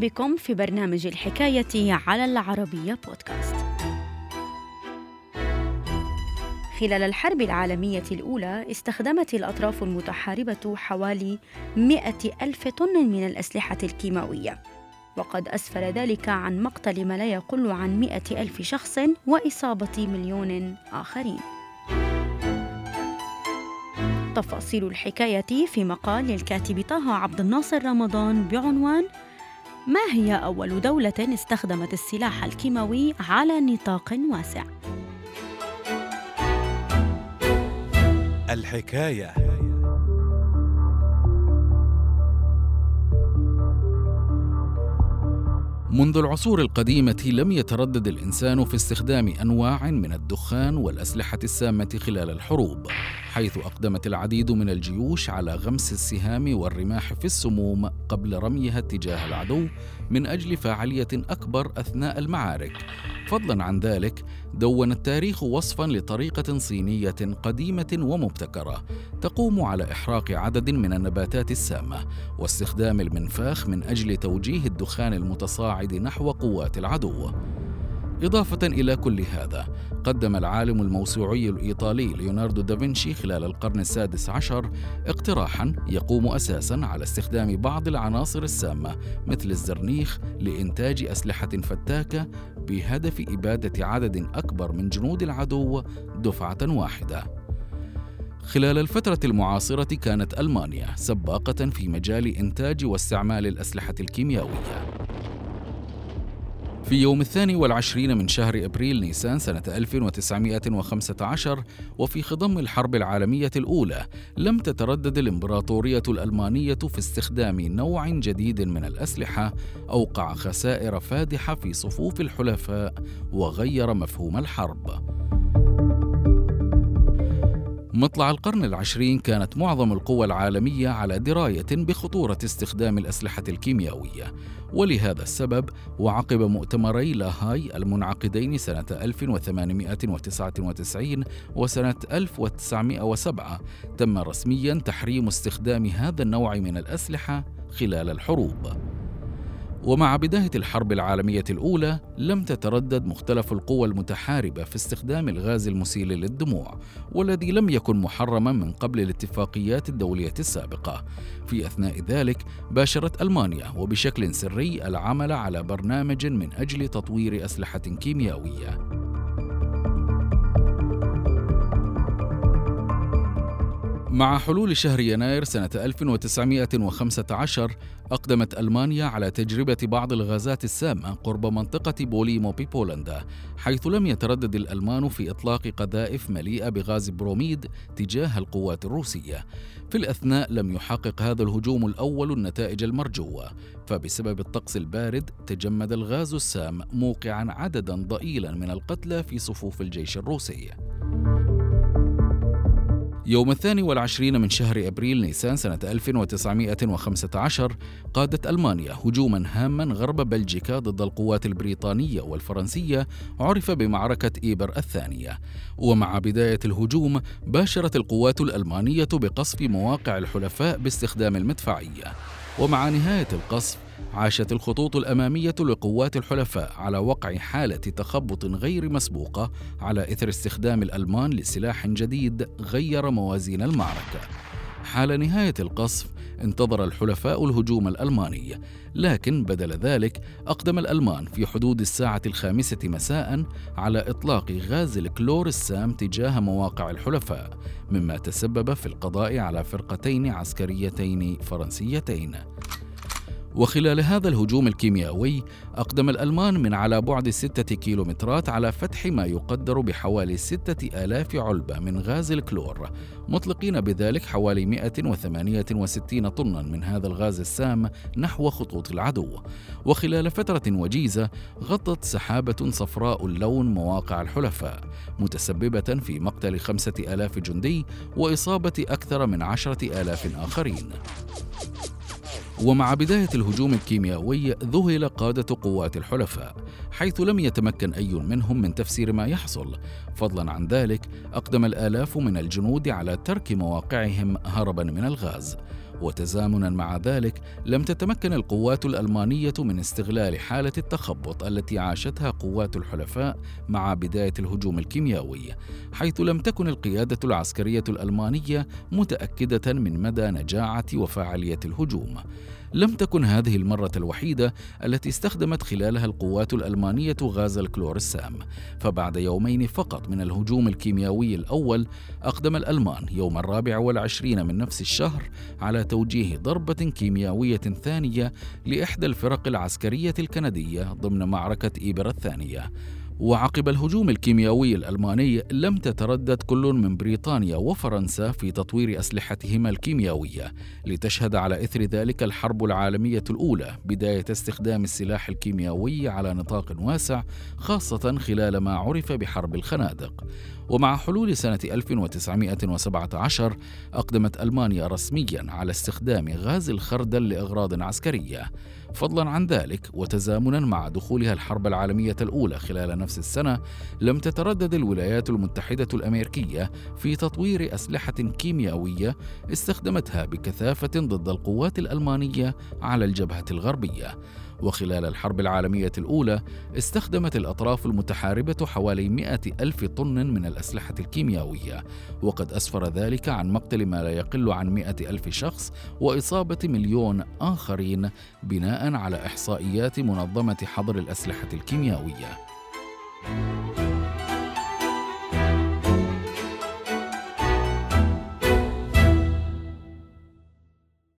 بكم في برنامج الحكاية على العربية بودكاست. خلال الحرب العالمية الأولى استخدمت الأطراف المتحاربة حوالي 100 ألف طن من الأسلحة الكيماوية وقد أسفر ذلك عن مقتل ما لا يقل عن 100 ألف شخص وإصابة مليون آخرين. تفاصيل الحكاية في مقال للكاتب طه عبد الناصر رمضان بعنوان ما هي أول دولة استخدمت السلاح الكيماوي على نطاق واسع؟ الحكاية منذ العصور القديمة لم يتردد الإنسان في استخدام أنواع من الدخان والأسلحة السامة خلال الحروب، حيث أقدمت العديد من الجيوش على غمس السهام والرماح في السموم قبل رميها اتجاه العدو من أجل فاعلية أكبر أثناء المعارك. فضلا عن ذلك، دون التاريخ وصفا لطريقة صينية قديمة ومبتكرة تقوم على إحراق عدد من النباتات السامة واستخدام المنفاخ من أجل توجيه الدخان المتصاعد نحو قوات العدو. إضافة إلى كل هذا قدم العالم الموسوعي الإيطالي ليوناردو دافنشي خلال القرن السادس عشر اقتراحا يقوم أساسا على استخدام بعض العناصر السامة مثل الزرنيخ لإنتاج أسلحة فتاكة بهدف إبادة عدد أكبر من جنود العدو دفعة واحدة. خلال الفترة المعاصرة كانت ألمانيا سباقة في مجال إنتاج واستعمال الأسلحة الكيميائية. في يوم الثاني والعشرين من شهر أبريل نيسان سنة 1915 وفي خضم الحرب العالمية الأولى لم تتردد الإمبراطورية الألمانية في استخدام نوع جديد من الأسلحة أوقع خسائر فادحة في صفوف الحلفاء وغير مفهوم الحرب. مطلع القرن العشرين كانت معظم القوى العالمية على دراية بخطورة استخدام الأسلحة الكيميائية. ولهذا السبب وعقب مؤتمري لاهاي المنعقدين سنة 1899 وسنة 1907 تم رسميا تحريم استخدام هذا النوع من الأسلحة خلال الحروب. ومع بداية الحرب العالمية الأولى لم تتردد مختلف القوى المتحاربة في استخدام الغاز المسيل للدموع والذي لم يكن محرما من قبل الاتفاقيات الدولية السابقة. في أثناء ذلك باشرت ألمانيا وبشكل سري العمل على برنامج من أجل تطوير أسلحة كيميائية. مع حلول شهر يناير سنة 1915 أقدمت ألمانيا على تجربة بعض الغازات السامة قرب منطقة بوليمو ببولندا حيث لم يتردد الألمان في إطلاق قذائف مليئة بغاز بروميد تجاه القوات الروسية. في الأثناء لم يحقق هذا الهجوم الأول النتائج المرجوة فبسبب الطقس البارد تجمد الغاز السام موقعا عددا ضئيلا من القتلى في صفوف الجيش الروسي. يوم الثاني والعشرين من شهر أبريل نيسان سنة 1915 قادت ألمانيا هجوما هاما غرب بلجيكا ضد القوات البريطانية والفرنسية عرف بمعركة إيبر الثانية. ومع بداية الهجوم باشرت القوات الألمانية بقصف مواقع الحلفاء باستخدام المدفعية. ومع نهاية القصف عاشت الخطوط الأمامية لقوات الحلفاء على وقع حالة تخبط غير مسبوقة على إثر استخدام الألمان لسلاح جديد غير موازين المعركة. حال نهاية القصف انتظر الحلفاء الهجوم الألماني لكن بدل ذلك أقدم الألمان في حدود الساعة الخامسة مساء على إطلاق غاز الكلور السام تجاه مواقع الحلفاء مما تسبب في القضاء على فرقتين عسكريتين فرنسيتين وخلال هذا الهجوم الكيميائي أقدم الألمان من على بعد ستة كيلومترات على فتح ما يقدر بحوالي ستة آلاف علبة من غاز الكلور مطلقين بذلك حوالي 168 طنا من هذا الغاز السام نحو خطوط العدو. وخلال فترة وجيزة غطت سحابة صفراء اللون مواقع الحلفاء متسببة في مقتل خمسة آلاف جندي وإصابة أكثر من عشرة آلاف آخرين. ومع بداية الهجوم الكيميائي ذهل قادة قوات الحلفاء حيث لم يتمكن أي منهم من تفسير ما يحصل. فضلا عن ذلك أقدم الآلاف من الجنود على ترك مواقعهم هربا من الغاز. وتزامنا مع ذلك لم تتمكن القوات الألمانية من استغلال حالة التخبط التي عاشتها قوات الحلفاء مع بداية الهجوم الكيميائي حيث لم تكن القيادة العسكرية الألمانية متأكدة من مدى نجاعة وفاعلية الهجوم. لم تكن هذه المرة الوحيدة التي استخدمت خلالها القوات الألمانية غاز الكلور السام فبعد يومين فقط من الهجوم الكيميائي الأول أقدم الألمان يوم الرابع والعشرين من نفس الشهر على توجيه ضربة كيميائية ثانية لإحدى الفرق العسكرية الكندية ضمن معركة إيبر الثانية. وعقب الهجوم الكيميائي الألماني لم تتردد كل من بريطانيا وفرنسا في تطوير أسلحتهما الكيميائية لتشهد على إثر ذلك الحرب العالمية الأولى بداية استخدام السلاح الكيميائي على نطاق واسع خاصة خلال ما عرف بحرب الخنادق. ومع حلول سنة 1917 أقدمت ألمانيا رسميا على استخدام غاز الخردل لأغراض عسكرية. فضلا عن ذلك وتزامنا مع دخولها الحرب العالمية الأولى خلال نفس السنة لم تتردد الولايات المتحدة الأمريكية في تطوير أسلحة كيميائية استخدمتها بكثافة ضد القوات الألمانية على الجبهة الغربية وخلال الحرب العالمية الأولى استخدمت الأطراف المتحاربة حوالي 100 ألف طن من الأسلحة الكيميائية وقد أسفر ذلك عن مقتل ما لا يقل عن 100 ألف شخص وإصابة مليون آخرين بناء على إحصائيات منظمة حظر الأسلحة الكيميائية. thank you